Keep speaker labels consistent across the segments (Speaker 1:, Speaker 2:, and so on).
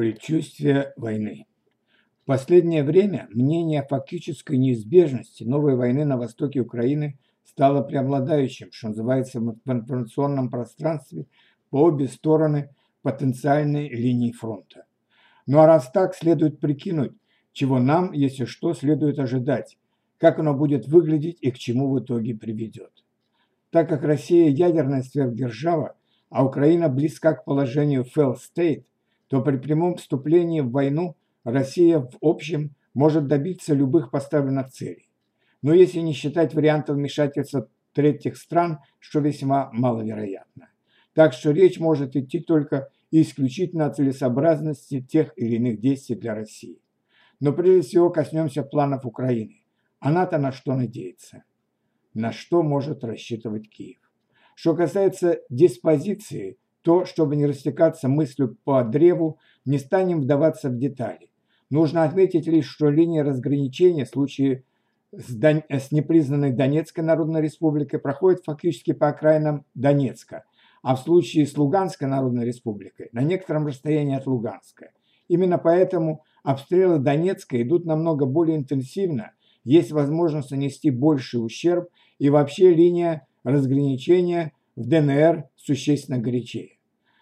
Speaker 1: Предчувствие войны. В последнее время мнение о фактической неизбежности новой войны на востоке Украины стало преобладающим, что называется, в информационном пространстве по обе стороны потенциальной линии фронта. Ну а раз так, следует прикинуть, чего нам, если что, следует ожидать, как оно будет выглядеть и к чему в итоге приведет. Так как Россия ядерная сверхдержава, а Украина близка к положению fail state, то при прямом вступлении в войну Россия в общем может добиться любых поставленных целей. Но если не считать вариантов вмешательства третьих стран, что весьма маловероятно. Так что речь может идти только исключительно о целесообразности тех или иных действий для России. Но прежде всего коснемся планов Украины. Она-то на что надеется? На что может рассчитывать Киев? Что касается диспозиции, то, чтобы не растекаться мыслью по древу, не станем вдаваться в детали. Нужно отметить лишь, что линия разграничения в случае с, Дон... с непризнанной Донецкой Народной Республикой проходит фактически по окраинам Донецка, а в случае с Луганской Народной Республикой на некотором расстоянии от Луганска. Именно поэтому обстрелы Донецка идут намного более интенсивно, есть возможность нанести больший ущерб и вообще линия разграничения в ДНР существенно горячее.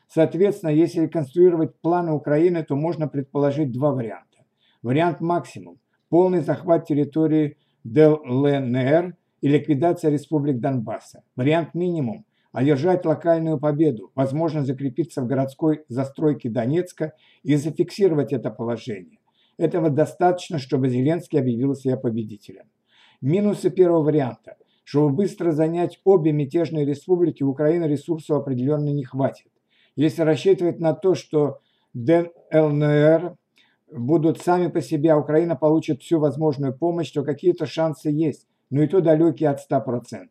Speaker 1: Соответственно, если реконструировать планы Украины, то можно предположить два варианта. Вариант максимум – полный захват территории ДЛНР и ликвидация республик Донбасса. Вариант минимум – одержать локальную победу, возможно закрепиться в городской застройке Донецка и зафиксировать это положение. Этого достаточно, чтобы Зеленский объявил себя победителем. Минусы первого варианта – чтобы быстро занять обе мятежные республики, Украины ресурсов определенно не хватит. Если рассчитывать на то, что ДНЛНР будут сами по себе, а Украина получит всю возможную помощь, то какие-то шансы есть, но и то далекие от 100%.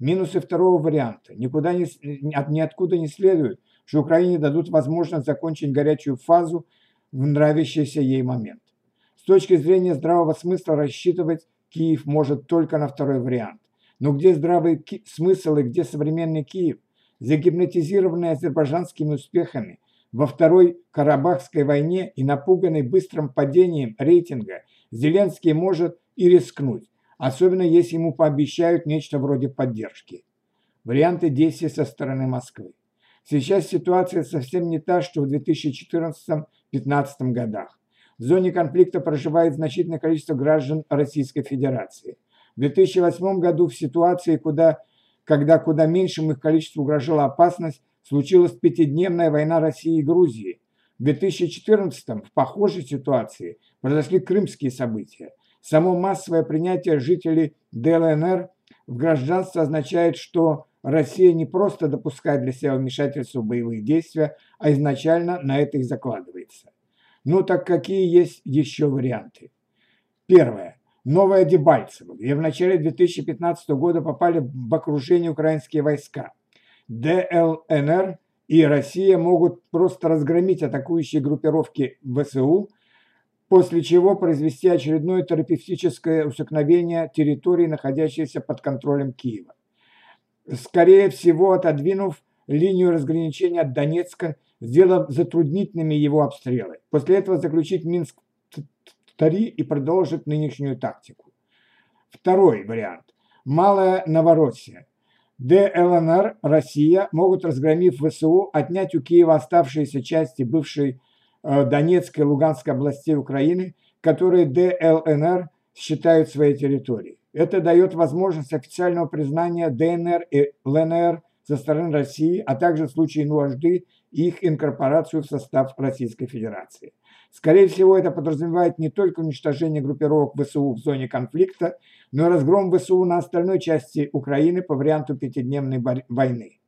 Speaker 1: Минусы второго варианта. Никуда не, ниоткуда не следует, что Украине дадут возможность закончить горячую фазу в нравящийся ей момент. С точки зрения здравого смысла рассчитывать Киев может только на второй вариант. Но где здравый смысл и где современный Киев? Загипнотизированный азербайджанскими успехами во Второй Карабахской войне и напуганный быстрым падением рейтинга, Зеленский может и рискнуть, особенно если ему пообещают нечто вроде поддержки. Варианты действий со стороны Москвы. Сейчас ситуация совсем не та, что в 2014-2015 годах. В зоне конфликта проживает значительное количество граждан Российской Федерации. В 2008 году в ситуации, куда, когда куда меньшему их количеству угрожала опасность, случилась пятидневная война России и Грузии. В 2014 в похожей ситуации произошли крымские события. Само массовое принятие жителей ДЛНР в гражданство означает, что Россия не просто допускает для себя вмешательство в боевые действия, а изначально на это и закладывается. Ну так какие есть еще варианты? Первое. Новое Дебальцево, где в начале 2015 года попали в окружение украинские войска. ДЛНР и Россия могут просто разгромить атакующие группировки ВСУ, после чего произвести очередное терапевтическое усекновение территории, находящейся под контролем Киева. Скорее всего, отодвинув линию разграничения от Донецка, сделав затруднительными его обстрелы. После этого заключить Минск повтори и продолжит нынешнюю тактику. Второй вариант. Малая Новороссия. ДЛНР, Россия могут, разгромив ВСУ, отнять у Киева оставшиеся части бывшей э, Донецкой и Луганской областей Украины, которые ДЛНР считают своей территорией. Это дает возможность официального признания ДНР и ЛНР со стороны России, а также в случае нужды их инкорпорацию в состав Российской Федерации. Скорее всего, это подразумевает не только уничтожение группировок ВСУ в зоне конфликта, но и разгром ВСУ на остальной части Украины по варианту пятидневной войны.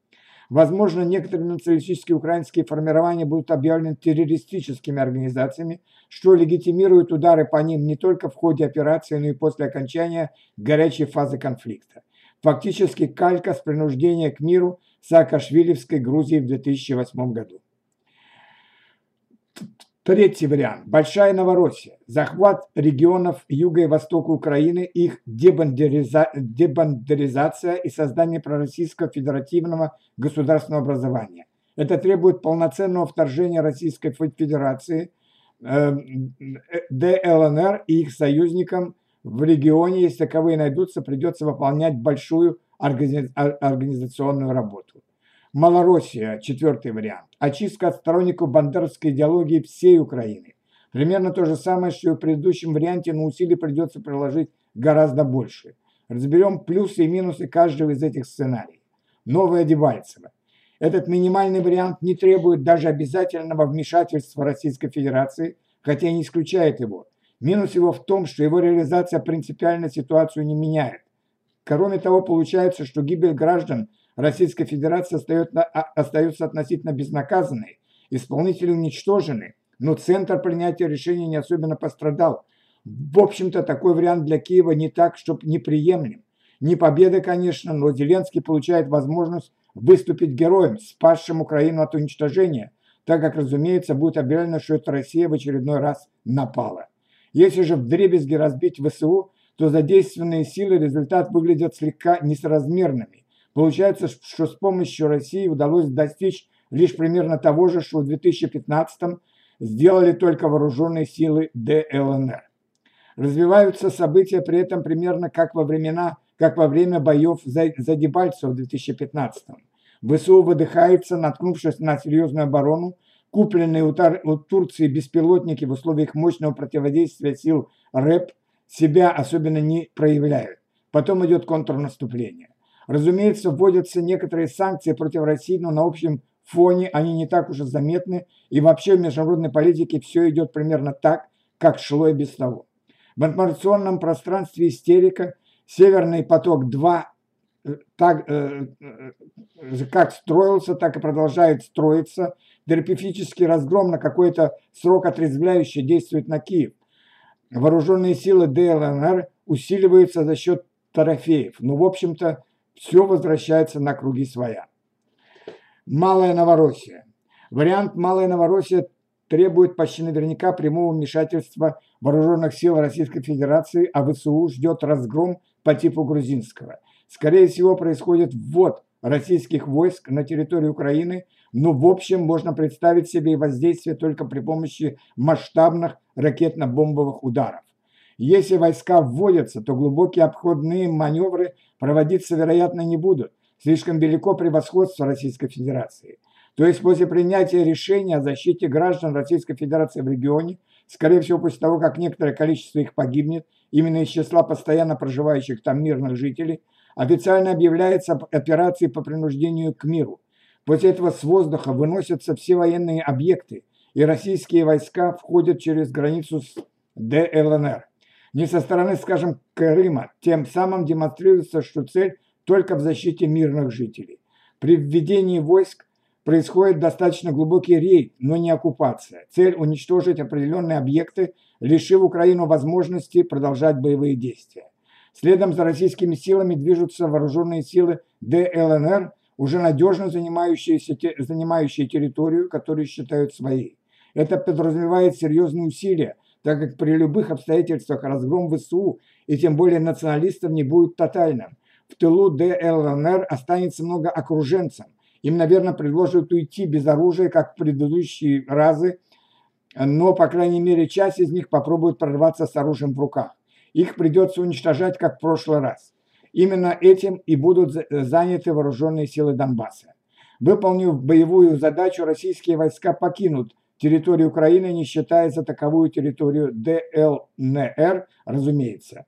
Speaker 1: Возможно, некоторые националистические украинские формирования будут объявлены террористическими организациями, что легитимирует удары по ним не только в ходе операции, но и после окончания горячей фазы конфликта. Фактически калька с принуждения к миру Саакашвилевской Грузии в 2008 году. Третий вариант. Большая Новороссия. Захват регионов юга и востока Украины, их дебандериза... дебандеризация и создание пророссийского федеративного государственного образования. Это требует полноценного вторжения Российской Федерации ДЛНР и их союзникам в регионе, если таковые найдутся, придется выполнять большую организационную работу. Малороссия, четвертый вариант. Очистка от сторонников бандеровской идеологии всей Украины. Примерно то же самое, что и в предыдущем варианте, но усилий придется приложить гораздо больше. Разберем плюсы и минусы каждого из этих сценариев. Новое Дебальцево. Этот минимальный вариант не требует даже обязательного вмешательства Российской Федерации, хотя и не исключает его. Минус его в том, что его реализация принципиально ситуацию не меняет. Кроме того, получается, что гибель граждан Российской Федерации остается, остается относительно безнаказанной, исполнители уничтожены, но центр принятия решений не особенно пострадал. В общем-то, такой вариант для Киева не так, чтобы неприемлем. Не победа, конечно, но Зеленский получает возможность выступить героем, спасшим Украину от уничтожения, так как, разумеется, будет объявлено, что это Россия в очередной раз напала. Если же вдребезги разбить ВСУ, то задействованные силы результат выглядят слегка несоразмерными. Получается, что с помощью России удалось достичь лишь примерно того же, что в 2015 сделали только вооруженные силы ДЛНР. Развиваются события при этом примерно как во времена, как во время боев за, за Дебальцево в 2015 -м. ВСУ выдыхается, наткнувшись на серьезную оборону, купленные у, Тар, у Турции беспилотники в условиях мощного противодействия сил РЭП себя особенно не проявляют. Потом идет контрнаступление. Разумеется, вводятся некоторые санкции против России, но на общем фоне они не так уж и заметны, и вообще в международной политике все идет примерно так, как шло и без того. В информационном пространстве истерика «Северный поток-2» э, так, э, э, как строился, так и продолжает строиться. Терапевтический разгром на какой-то срок отрезвляющий действует на Киев. Вооруженные силы ДЛНР усиливаются за счет трофеев. Ну, в общем-то, все возвращается на круги своя. Малая Новороссия. Вариант Малая Новороссия требует почти наверняка прямого вмешательства вооруженных сил Российской Федерации, а ВСУ ждет разгром по типу грузинского. Скорее всего, происходит ввод российских войск на территорию Украины, но в общем можно представить себе и воздействие только при помощи масштабных ракетно-бомбовых ударов. Если войска вводятся, то глубокие обходные маневры проводиться, вероятно, не будут, слишком велико превосходство Российской Федерации. То есть после принятия решения о защите граждан Российской Федерации в регионе, скорее всего после того, как некоторое количество их погибнет, именно из числа постоянно проживающих там мирных жителей, официально объявляется операцией по принуждению к миру. После этого с воздуха выносятся все военные объекты, и российские войска входят через границу с ДЛНР. Не со стороны, скажем, Крыма, тем самым демонстрируется, что цель только в защите мирных жителей. При введении войск происходит достаточно глубокий рейд, но не оккупация. Цель – уничтожить определенные объекты, лишив Украину возможности продолжать боевые действия. Следом за российскими силами движутся вооруженные силы ДЛНР, уже надежно занимающиеся, занимающие территорию, которую считают своей. Это подразумевает серьезные усилия, так как при любых обстоятельствах разгром ВСУ и тем более националистов не будет тотальным в тылу ДЛНР останется много окруженцев. Им, наверное, предложат уйти без оружия, как в предыдущие разы, но, по крайней мере, часть из них попробует прорваться с оружием в руках. Их придется уничтожать, как в прошлый раз. Именно этим и будут заняты вооруженные силы Донбасса. Выполнив боевую задачу, российские войска покинут территорию Украины, не считая за таковую территорию ДЛНР, разумеется.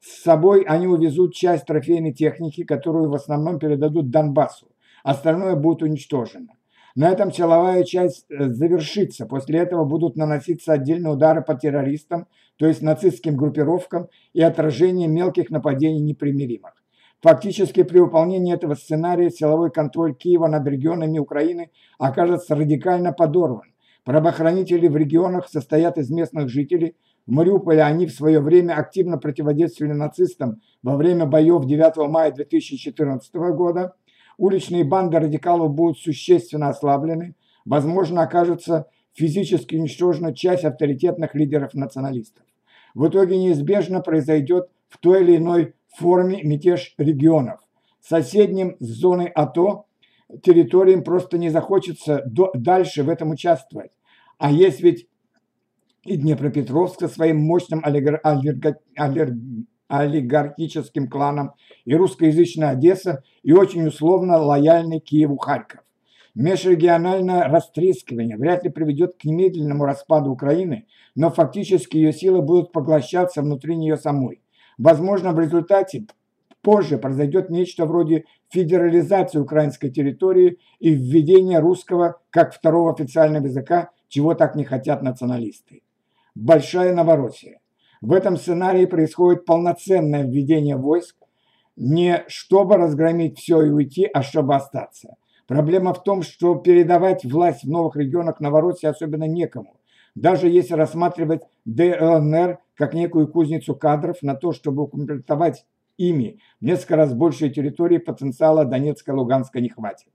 Speaker 1: С собой они увезут часть трофейной техники, которую в основном передадут Донбассу. Остальное будет уничтожено. На этом силовая часть э, завершится. После этого будут наноситься отдельные удары по террористам, то есть нацистским группировкам и отражение мелких нападений непримиримых. Фактически при выполнении этого сценария силовой контроль Киева над регионами Украины окажется радикально подорван. Правоохранители в регионах состоят из местных жителей, в Мариуполе они в свое время активно противодействовали нацистам во время боев 9 мая 2014 года. Уличные банды радикалов будут существенно ослаблены. Возможно, окажется физически уничтожена часть авторитетных лидеров националистов. В итоге неизбежно произойдет в той или иной форме мятеж регионов. Соседним с зоной АТО территориям просто не захочется дальше в этом участвовать. А есть ведь и Днепропетровск со своим мощным олигар... олигарх... олигархическим кланом, и русскоязычная Одесса, и очень условно лояльный Киеву Харьков. Межрегиональное растрескивание вряд ли приведет к немедленному распаду Украины, но фактически ее силы будут поглощаться внутри нее самой. Возможно, в результате позже произойдет нечто вроде федерализации украинской территории и введения русского как второго официального языка, чего так не хотят националисты. Большая Новороссия. В этом сценарии происходит полноценное введение войск, не чтобы разгромить все и уйти, а чтобы остаться. Проблема в том, что передавать власть в новых регионах Новороссии особенно некому. Даже если рассматривать ДЛНР как некую кузницу кадров на то, чтобы укомплектовать ими несколько раз большей территории потенциала Донецка и Луганска не хватит.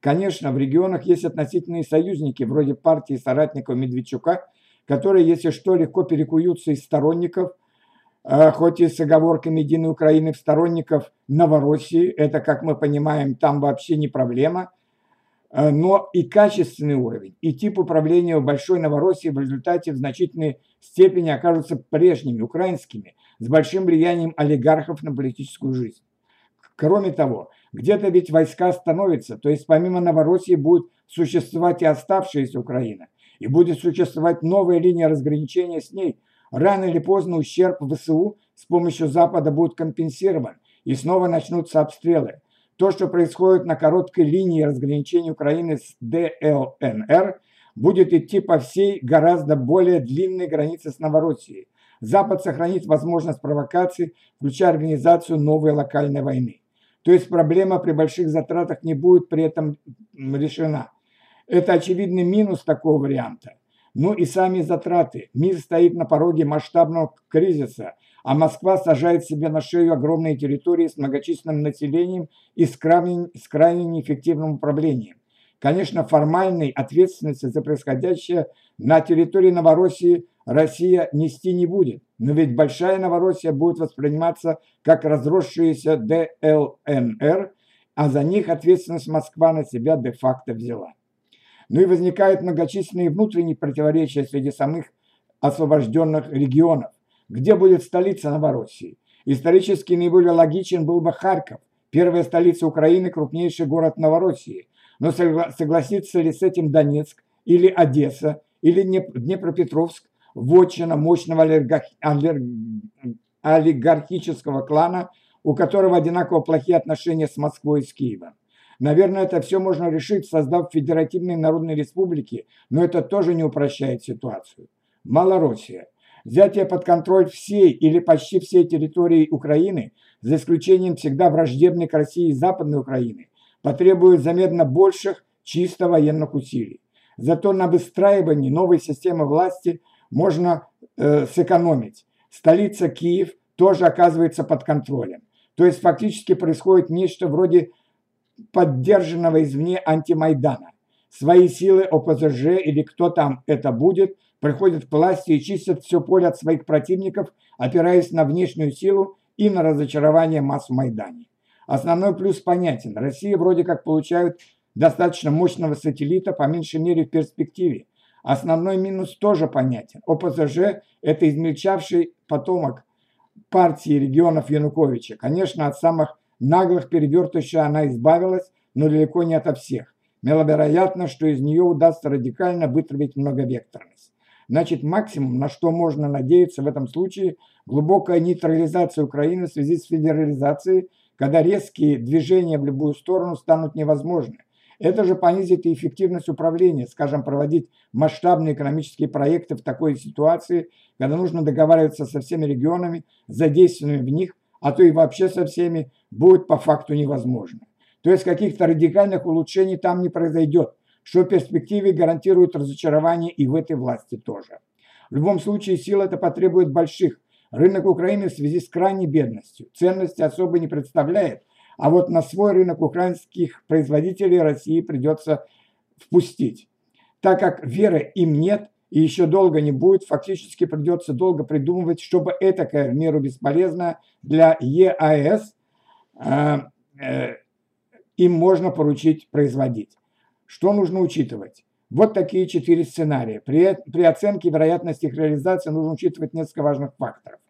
Speaker 1: Конечно, в регионах есть относительные союзники, вроде партии соратников Медведчука, которые, если что, легко перекуются из сторонников, э, хоть и с оговорками Единой Украины, в сторонников Новороссии. Это, как мы понимаем, там вообще не проблема. Э, но и качественный уровень, и тип управления в Большой Новороссии в результате в значительной степени окажутся прежними, украинскими, с большим влиянием олигархов на политическую жизнь. Кроме того, где-то ведь войска становятся, то есть помимо Новороссии будет существовать и оставшаяся Украина, и будет существовать новая линия разграничения с ней. Рано или поздно ущерб ВСУ с помощью Запада будет компенсирован, и снова начнутся обстрелы. То, что происходит на короткой линии разграничения Украины с ДЛНР, будет идти по всей гораздо более длинной границе с Новороссией. Запад сохранит возможность провокации, включая организацию новой локальной войны. То есть проблема при больших затратах не будет при этом решена. Это очевидный минус такого варианта. Ну и сами затраты. Мир стоит на пороге масштабного кризиса – а Москва сажает себе на шею огромные территории с многочисленным населением и с крайне, с крайне неэффективным управлением. Конечно, формальной ответственности за происходящее на территории Новороссии Россия нести не будет, но ведь Большая Новороссия будет восприниматься как разросшаяся ДЛНР, а за них ответственность Москва на себя де-факто взяла. Ну и возникают многочисленные внутренние противоречия среди самых освобожденных регионов. Где будет столица Новороссии? Исторически наиболее логичен был бы Харьков, первая столица Украины, крупнейший город Новороссии. Но согласится ли с этим Донецк или Одесса или Днепропетровск, вотчина мощного олигархического клана, у которого одинаково плохие отношения с Москвой и с Киевом? Наверное, это все можно решить, создав федеративные народные республики, но это тоже не упрощает ситуацию. Малороссия – Взятие под контроль всей или почти всей территории Украины, за исключением всегда враждебной к России и Западной Украины, потребует заметно больших чисто военных усилий. Зато на выстраивании новой системы власти можно э, сэкономить. Столица Киев тоже оказывается под контролем. То есть фактически происходит нечто вроде поддержанного извне антимайдана. Свои силы ОПЗЖ или кто там это будет – приходят к власти и чистят все поле от своих противников, опираясь на внешнюю силу и на разочарование масс в Майдане. Основной плюс понятен. Россия вроде как получает достаточно мощного сателлита, по меньшей мере в перспективе. Основной минус тоже понятен. ОПЗЖ – это измельчавший потомок партии регионов Януковича. Конечно, от самых наглых перевертышей она избавилась, но далеко не ото всех. Маловероятно, что из нее удастся радикально вытравить многовекторность. Значит, максимум, на что можно надеяться в этом случае, глубокая нейтрализация Украины в связи с федерализацией, когда резкие движения в любую сторону станут невозможны. Это же понизит и эффективность управления, скажем, проводить масштабные экономические проекты в такой ситуации, когда нужно договариваться со всеми регионами, задействованными в них, а то и вообще со всеми, будет по факту невозможно. То есть каких-то радикальных улучшений там не произойдет, что в перспективе гарантирует разочарование и в этой власти тоже. В любом случае сила это потребует больших. Рынок Украины в связи с крайней бедностью ценности особо не представляет, а вот на свой рынок украинских производителей России придется впустить. Так как веры им нет и еще долго не будет, фактически придется долго придумывать, чтобы этакое в меру бесполезно для ЕАЭС э, э, им можно поручить производить. Что нужно учитывать? Вот такие четыре сценария. При, при оценке вероятности их реализации нужно учитывать несколько важных факторов.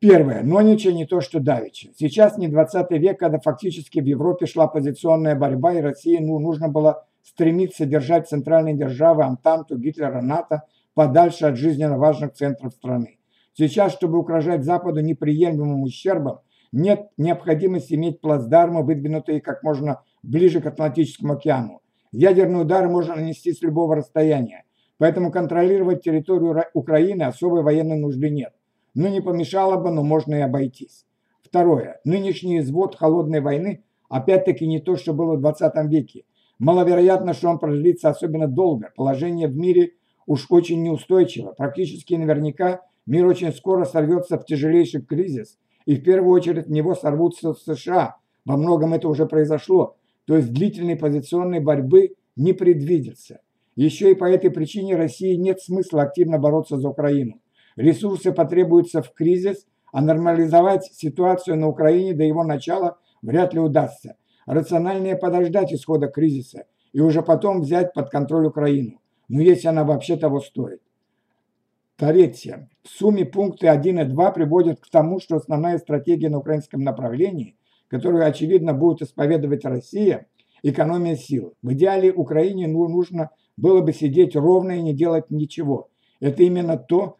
Speaker 1: Первое. Нонича не то, что давича. Сейчас не 20 век, когда фактически в Европе шла позиционная борьба, и России ну, нужно было стремиться держать центральные державы Антанту, Гитлера, НАТО подальше от жизненно важных центров страны. Сейчас, чтобы угрожать Западу неприемлемым ущербом, нет необходимости иметь плацдармы, выдвинутые как можно ближе к Атлантическому океану. Ядерный удар можно нанести с любого расстояния, поэтому контролировать территорию Украины особой военной нужды нет. Ну не помешало бы, но можно и обойтись. Второе. Нынешний извод холодной войны опять-таки не то, что было в 20 веке. Маловероятно, что он продлится особенно долго. Положение в мире уж очень неустойчиво. Практически наверняка мир очень скоро сорвется в тяжелейший кризис, и в первую очередь в него сорвутся США. Во многом это уже произошло. То есть длительной позиционной борьбы не предвидится. Еще и по этой причине России нет смысла активно бороться за Украину. Ресурсы потребуются в кризис, а нормализовать ситуацию на Украине до его начала вряд ли удастся. Рациональнее подождать исхода кризиса и уже потом взять под контроль Украину. Но если она вообще того стоит. Третье. В сумме пункты 1 и 2 приводят к тому, что основная стратегия на украинском направлении, которую, очевидно, будет исповедовать Россия, экономия сил. В идеале Украине ну, нужно было бы сидеть ровно и не делать ничего. Это именно то,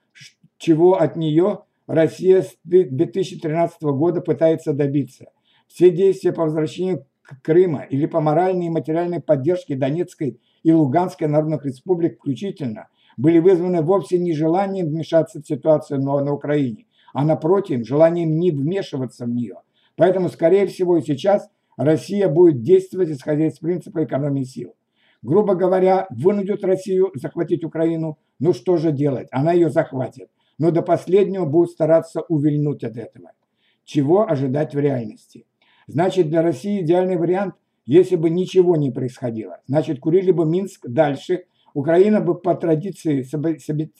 Speaker 1: чего от нее Россия с 2013 года пытается добиться. Все действия по возвращению Крыма или по моральной и материальной поддержке Донецкой и Луганской народных республик включительно были вызваны вовсе не желанием вмешаться в ситуацию на, на Украине, а напротив, желанием не вмешиваться в нее. Поэтому, скорее всего, и сейчас Россия будет действовать, исходя из принципа экономии сил. Грубо говоря, вынудят Россию захватить Украину, ну что же делать, она ее захватит но до последнего будут стараться увильнуть от этого. Чего ожидать в реальности? Значит, для России идеальный вариант, если бы ничего не происходило. Значит, курили бы Минск дальше, Украина бы по традиции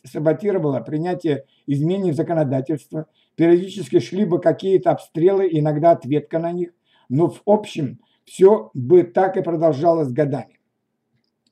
Speaker 1: саботировала принятие изменений в законодательство, периодически шли бы какие-то обстрелы, иногда ответка на них, но в общем все бы так и продолжалось годами.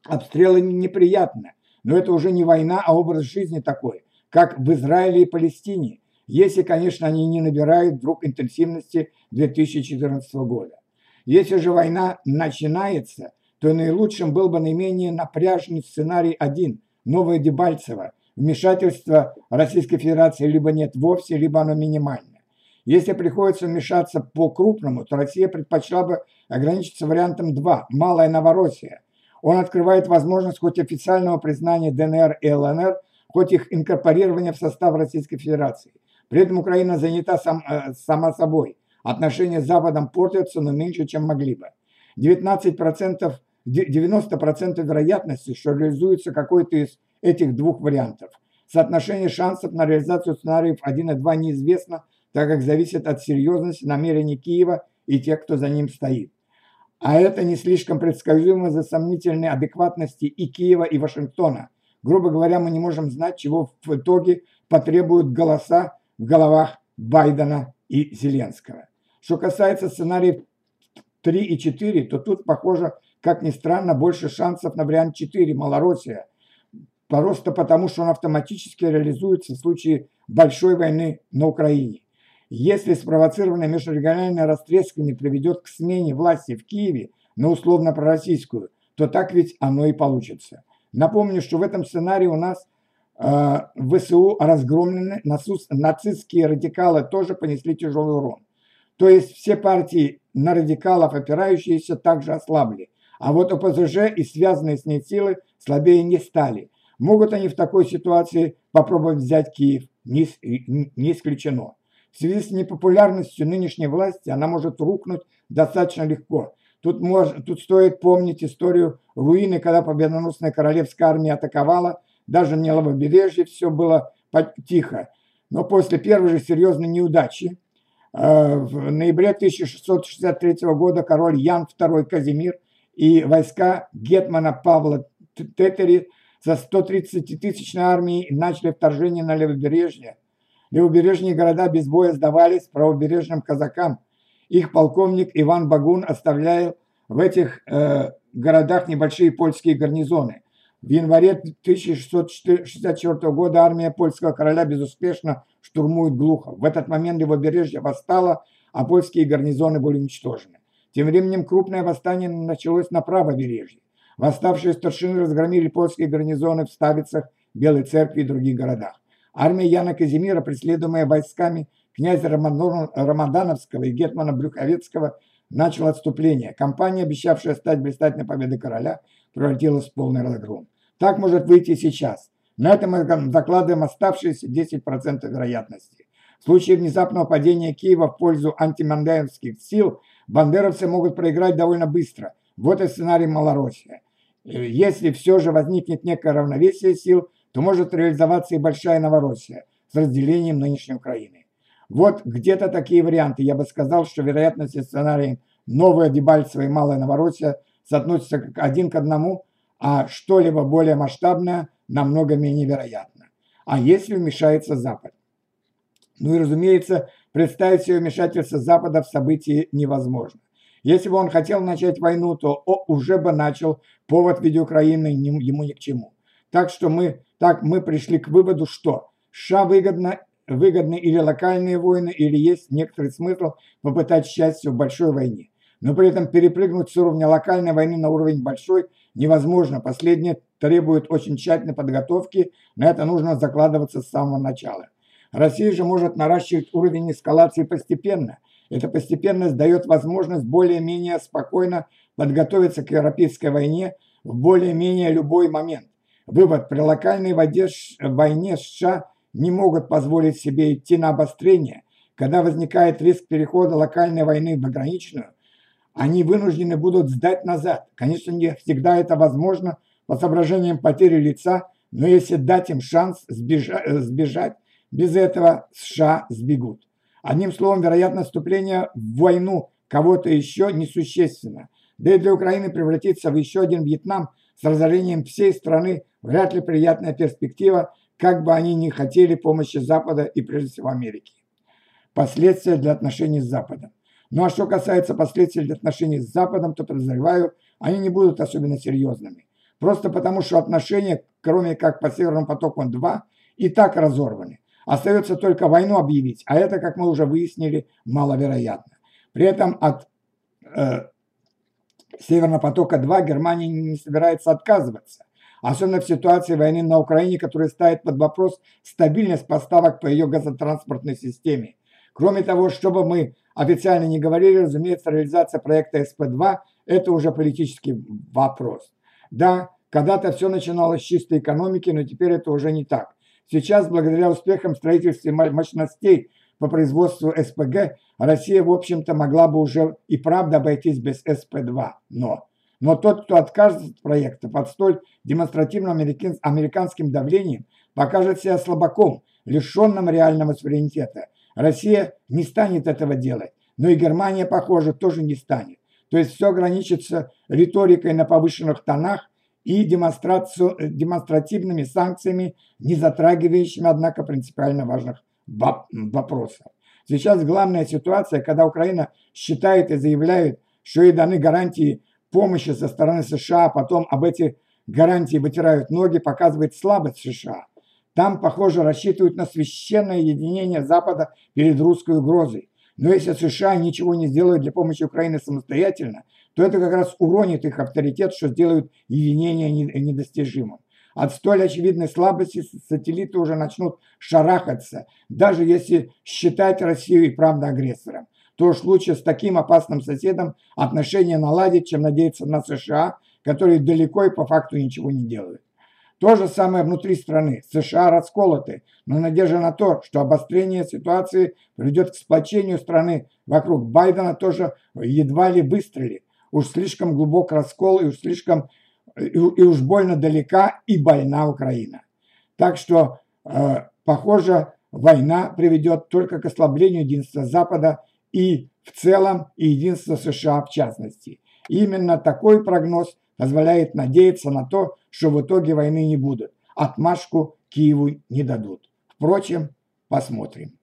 Speaker 1: Обстрелы неприятно, но это уже не война, а образ жизни такой как в Израиле и Палестине, если, конечно, они не набирают вдруг интенсивности 2014 года. Если же война начинается, то наилучшим был бы наименее напряженный сценарий один – новое Дебальцево, вмешательство Российской Федерации либо нет вовсе, либо оно минимальное. Если приходится вмешаться по-крупному, то Россия предпочла бы ограничиться вариантом 2 – Малая Новороссия. Он открывает возможность хоть официального признания ДНР и ЛНР хоть их инкорпорирование в состав Российской Федерации. При этом Украина занята сам, э, сама собой. Отношения с Западом портятся, но меньше, чем могли бы. 19%, 90% вероятности, что реализуется какой-то из этих двух вариантов. Соотношение шансов на реализацию сценариев 1 и 2 неизвестно, так как зависит от серьезности намерений Киева и тех, кто за ним стоит. А это не слишком предсказуемо за сомнительной адекватности и Киева, и Вашингтона – Грубо говоря, мы не можем знать, чего в итоге потребуют голоса в головах Байдена и Зеленского. Что касается сценариев 3 и 4, то тут, похоже, как ни странно, больше шансов на вариант 4 Малороссия. Просто потому, что он автоматически реализуется в случае большой войны на Украине. Если спровоцированное межрегиональное растрескивание приведет к смене власти в Киеве на условно пророссийскую, то так ведь оно и получится. Напомню, что в этом сценарии у нас э, ВСУ разгромлены, нацистские радикалы тоже понесли тяжелый урон. То есть все партии на радикалов опирающиеся также ослабли. А вот ОПЗЖ и связанные с ней силы слабее не стали. Могут они в такой ситуации попробовать взять Киев? Не, не исключено. В связи с непопулярностью нынешней власти она может рухнуть достаточно легко. Тут, мож, тут стоит помнить историю руины, когда победоносная королевская армия атаковала, даже не левобережье, все было тихо. Но после первой же серьезной неудачи э, в ноябре 1663 года король Ян II Казимир и войска гетмана Павла Тетери за 130-тысячной армией начали вторжение на левобережье. Левобережные города без боя сдавались правобережным казакам – их полковник Иван Багун оставлял в этих э, городах небольшие польские гарнизоны. В январе 1664 года армия польского короля безуспешно штурмует Глухов. В этот момент его побережье восстало, а польские гарнизоны были уничтожены. Тем временем крупное восстание началось на правобережье. Восставшие старшины разгромили польские гарнизоны в Ставицах, Белой Церкви и других городах. Армия Яна Казимира, преследуемая войсками князя Рамадановского и гетмана Брюховецкого, начала отступление. Компания, обещавшая стать блистательной победой короля, превратилась в полный разгром. Так может выйти сейчас. На этом мы закладываем оставшиеся 10% вероятности. В случае внезапного падения Киева в пользу антимандеевских сил бандеровцы могут проиграть довольно быстро. Вот и сценарий Малороссия. Если все же возникнет некое равновесие сил, то может реализоваться и большая Новороссия с разделением нынешней Украины. Вот где-то такие варианты. Я бы сказал, что вероятность сценария новая Дебальцево и Малая Новороссия соотносятся как один к одному, а что-либо более масштабное намного менее вероятно. А если вмешается Запад? Ну и, разумеется, представить себе вмешательство Запада в события невозможно. Если бы он хотел начать войну, то о, уже бы начал повод в виде Украины ему ни к чему. Так что мы, так мы пришли к выводу, что США выгодно, выгодны или локальные войны, или есть некоторый смысл попытать счастье в большой войне. Но при этом перепрыгнуть с уровня локальной войны на уровень большой невозможно. Последнее требует очень тщательной подготовки, на это нужно закладываться с самого начала. Россия же может наращивать уровень эскалации постепенно. Эта постепенность дает возможность более-менее спокойно подготовиться к европейской войне в более-менее любой момент. Вывод. При локальной войне США не могут позволить себе идти на обострение. Когда возникает риск перехода локальной войны в ограниченную, они вынуждены будут сдать назад. Конечно, не всегда это возможно по соображениям потери лица, но если дать им шанс сбежать, сбежать без этого США сбегут. Одним словом, вероятность вступления в войну кого-то еще несущественно. Да и для Украины превратиться в еще один Вьетнам с разорением всей страны вряд ли приятная перспектива, как бы они ни хотели помощи Запада и прежде всего Америки. Последствия для отношений с Западом. Ну а что касается последствий для отношений с Западом, то подозреваю, они не будут особенно серьезными. Просто потому, что отношения, кроме как по Северному потоку-2, и так разорваны. Остается только войну объявить, а это, как мы уже выяснили, маловероятно. При этом от э, Северного потока-2 Германия не собирается отказываться. Особенно в ситуации войны на Украине, которая ставит под вопрос стабильность поставок по ее газотранспортной системе. Кроме того, чтобы мы официально не говорили, разумеется, реализация проекта СП-2 – это уже политический вопрос. Да, когда-то все начиналось с чистой экономики, но теперь это уже не так. Сейчас, благодаря успехам строительства мощностей по производству СПГ, Россия, в общем-то, могла бы уже и правда обойтись без СП-2. Но, но тот, кто откажется от проекта под столь демонстративным американским давлением, покажет себя слабаком, лишенным реального суверенитета. Россия не станет этого делать, но и Германия, похоже, тоже не станет. То есть все ограничится риторикой на повышенных тонах и демонстративными санкциями, не затрагивающими, однако, принципиально важных вопросов. Сейчас главная ситуация, когда Украина считает и заявляет, что ей даны гарантии помощи со стороны США, потом об эти гарантии вытирают ноги, показывает слабость США. Там, похоже, рассчитывают на священное единение Запада перед русской угрозой. Но если США ничего не сделают для помощи Украины самостоятельно, то это как раз уронит их авторитет, что сделают единение недостижимым. От столь очевидной слабости сателлиты уже начнут шарахаться, даже если считать Россию и правда агрессором. То уж лучше с таким опасным соседом отношения наладить, чем надеяться на США, которые далеко и по факту ничего не делают. То же самое внутри страны. США расколоты, но надежда на то, что обострение ситуации приведет к сплочению страны вокруг Байдена, тоже едва ли выстрелит. Уж слишком глубок раскол и уж слишком и, уж больно далека и больна Украина. Так что, э, похоже, война приведет только к ослаблению единства Запада и в целом и единства США в частности. Именно такой прогноз позволяет надеяться на то, что в итоге войны не будет. Отмашку Киеву не дадут. Впрочем, посмотрим.